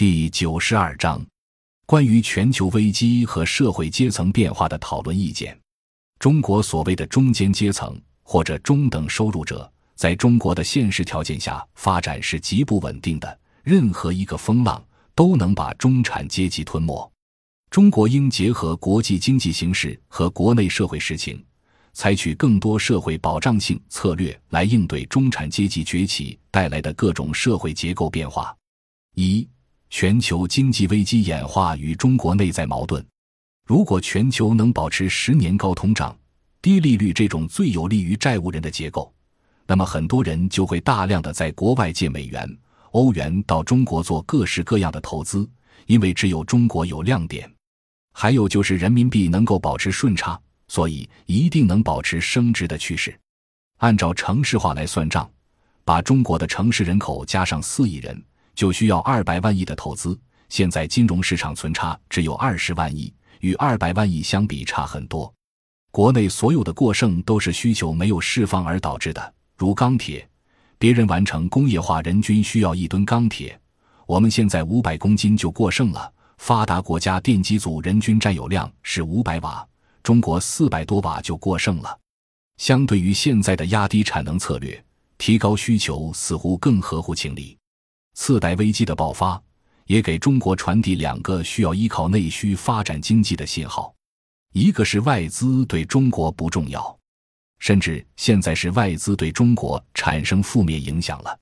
第九十二章，关于全球危机和社会阶层变化的讨论意见。中国所谓的中间阶层或者中等收入者，在中国的现实条件下发展是极不稳定的，任何一个风浪都能把中产阶级吞没。中国应结合国际经济形势和国内社会实情，采取更多社会保障性策略来应对中产阶级崛起带来的各种社会结构变化。一全球经济危机演化与中国内在矛盾。如果全球能保持十年高通胀、低利率这种最有利于债务人的结构，那么很多人就会大量的在国外借美元、欧元到中国做各式各样的投资，因为只有中国有亮点。还有就是人民币能够保持顺差，所以一定能保持升值的趋势。按照城市化来算账，把中国的城市人口加上四亿人。就需要二百万亿的投资，现在金融市场存差只有二十万亿，与二百万亿相比差很多。国内所有的过剩都是需求没有释放而导致的，如钢铁，别人完成工业化人均需要一吨钢铁，我们现在五百公斤就过剩了。发达国家电机组人均占有量是五百瓦，中国四百多瓦就过剩了。相对于现在的压低产能策略，提高需求似乎更合乎情理。次贷危机的爆发，也给中国传递两个需要依靠内需发展经济的信号：一个是外资对中国不重要，甚至现在是外资对中国产生负面影响了。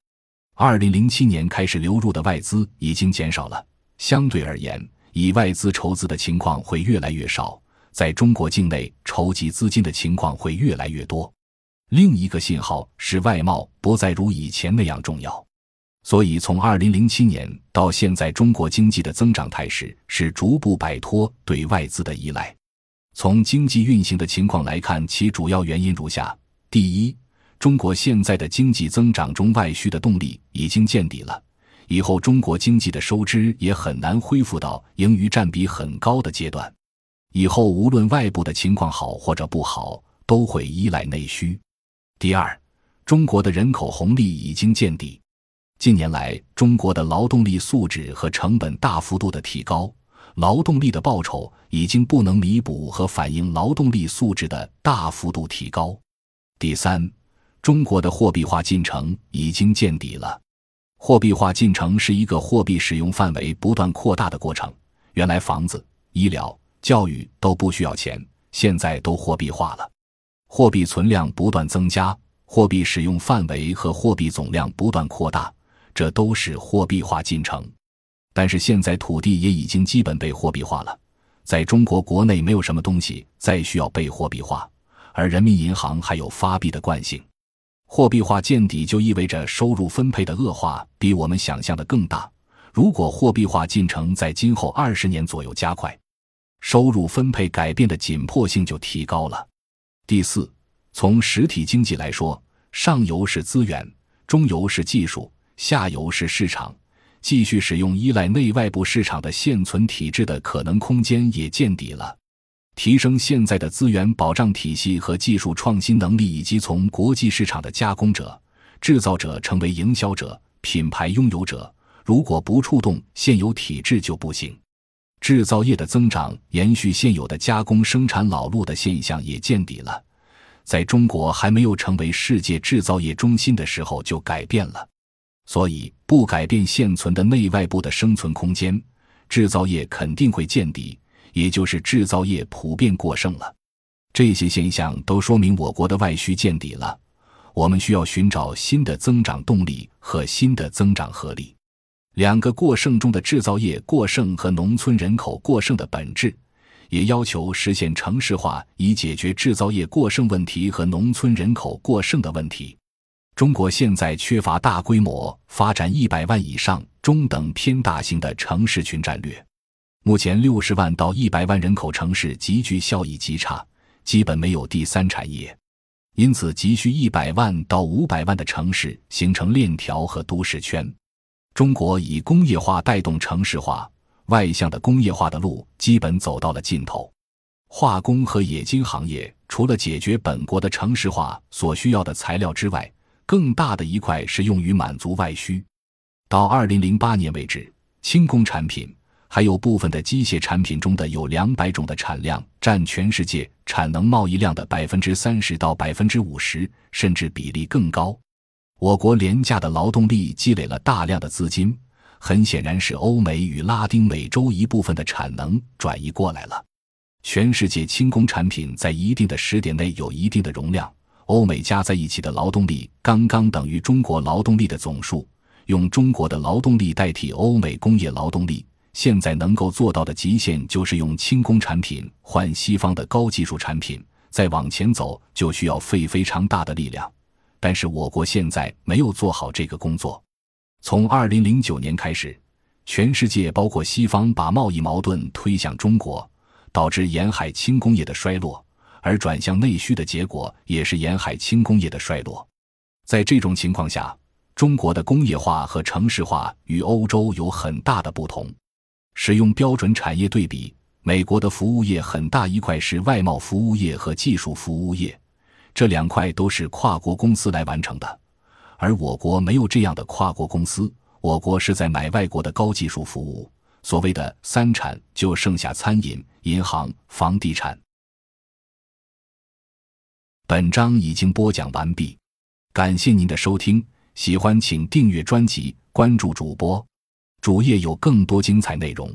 二零零七年开始流入的外资已经减少了，相对而言，以外资筹资的情况会越来越少，在中国境内筹集资金的情况会越来越多。另一个信号是外贸不再如以前那样重要。所以，从二零零七年到现在，中国经济的增长态势是逐步摆脱对外资的依赖。从经济运行的情况来看，其主要原因如下：第一，中国现在的经济增长中外需的动力已经见底了，以后中国经济的收支也很难恢复到盈余占比很高的阶段。以后无论外部的情况好或者不好，都会依赖内需。第二，中国的人口红利已经见底。近年来，中国的劳动力素质和成本大幅度的提高，劳动力的报酬已经不能弥补和反映劳动力素质的大幅度提高。第三，中国的货币化进程已经见底了。货币化进程是一个货币使用范围不断扩大的过程。原来房子、医疗、教育都不需要钱，现在都货币化了。货币存量不断增加，货币使用范围和货币总量不断扩大。这都是货币化进程，但是现在土地也已经基本被货币化了，在中国国内没有什么东西再需要被货币化，而人民银行还有发币的惯性。货币化见底就意味着收入分配的恶化比我们想象的更大。如果货币化进程在今后二十年左右加快，收入分配改变的紧迫性就提高了。第四，从实体经济来说，上游是资源，中游是技术。下游是市场，继续使用依赖内外部市场的现存体制的可能空间也见底了。提升现在的资源保障体系和技术创新能力，以及从国际市场的加工者、制造者成为营销者、品牌拥有者，如果不触动现有体制就不行。制造业的增长延续现有的加工生产老路的现象也见底了。在中国还没有成为世界制造业中心的时候就改变了。所以，不改变现存的内外部的生存空间，制造业肯定会见底，也就是制造业普遍过剩了。这些现象都说明我国的外需见底了。我们需要寻找新的增长动力和新的增长合力。两个过剩中的制造业过剩和农村人口过剩的本质，也要求实现城市化，以解决制造业过剩问题和农村人口过剩的问题。中国现在缺乏大规模发展一百万以上中等偏大型的城市群战略。目前六十万到一百万人口城市集聚效益极差，基本没有第三产业，因此急需一百万到五百万的城市形成链条和都市圈。中国以工业化带动城市化，外向的工业化的路基本走到了尽头。化工和冶金行业除了解决本国的城市化所需要的材料之外，更大的一块是用于满足外需。到二零零八年为止，轻工产品，还有部分的机械产品中的有两百种的产量占全世界产能贸易量的百分之三十到百分之五十，甚至比例更高。我国廉价的劳动力积累了大量的资金，很显然是欧美与拉丁美洲一部分的产能转移过来了。全世界轻工产品在一定的时点内有一定的容量，欧美加在一起的劳动力刚刚等于中国劳动力的总数。用中国的劳动力代替欧美工业劳动力，现在能够做到的极限就是用轻工产品换西方的高技术产品。再往前走，就需要费非常大的力量。但是我国现在没有做好这个工作。从二零零九年开始，全世界包括西方把贸易矛盾推向中国，导致沿海轻工业的衰落，而转向内需的结果也是沿海轻工业的衰落。在这种情况下，中国的工业化和城市化与欧洲有很大的不同。使用标准产业对比，美国的服务业很大一块是外贸服务业和技术服务业，这两块都是跨国公司来完成的，而我国没有这样的跨国公司，我国是在买外国的高技术服务。所谓的三产就剩下餐饮、银行、房地产。本章已经播讲完毕，感谢您的收听。喜欢请订阅专辑，关注主播，主页有更多精彩内容。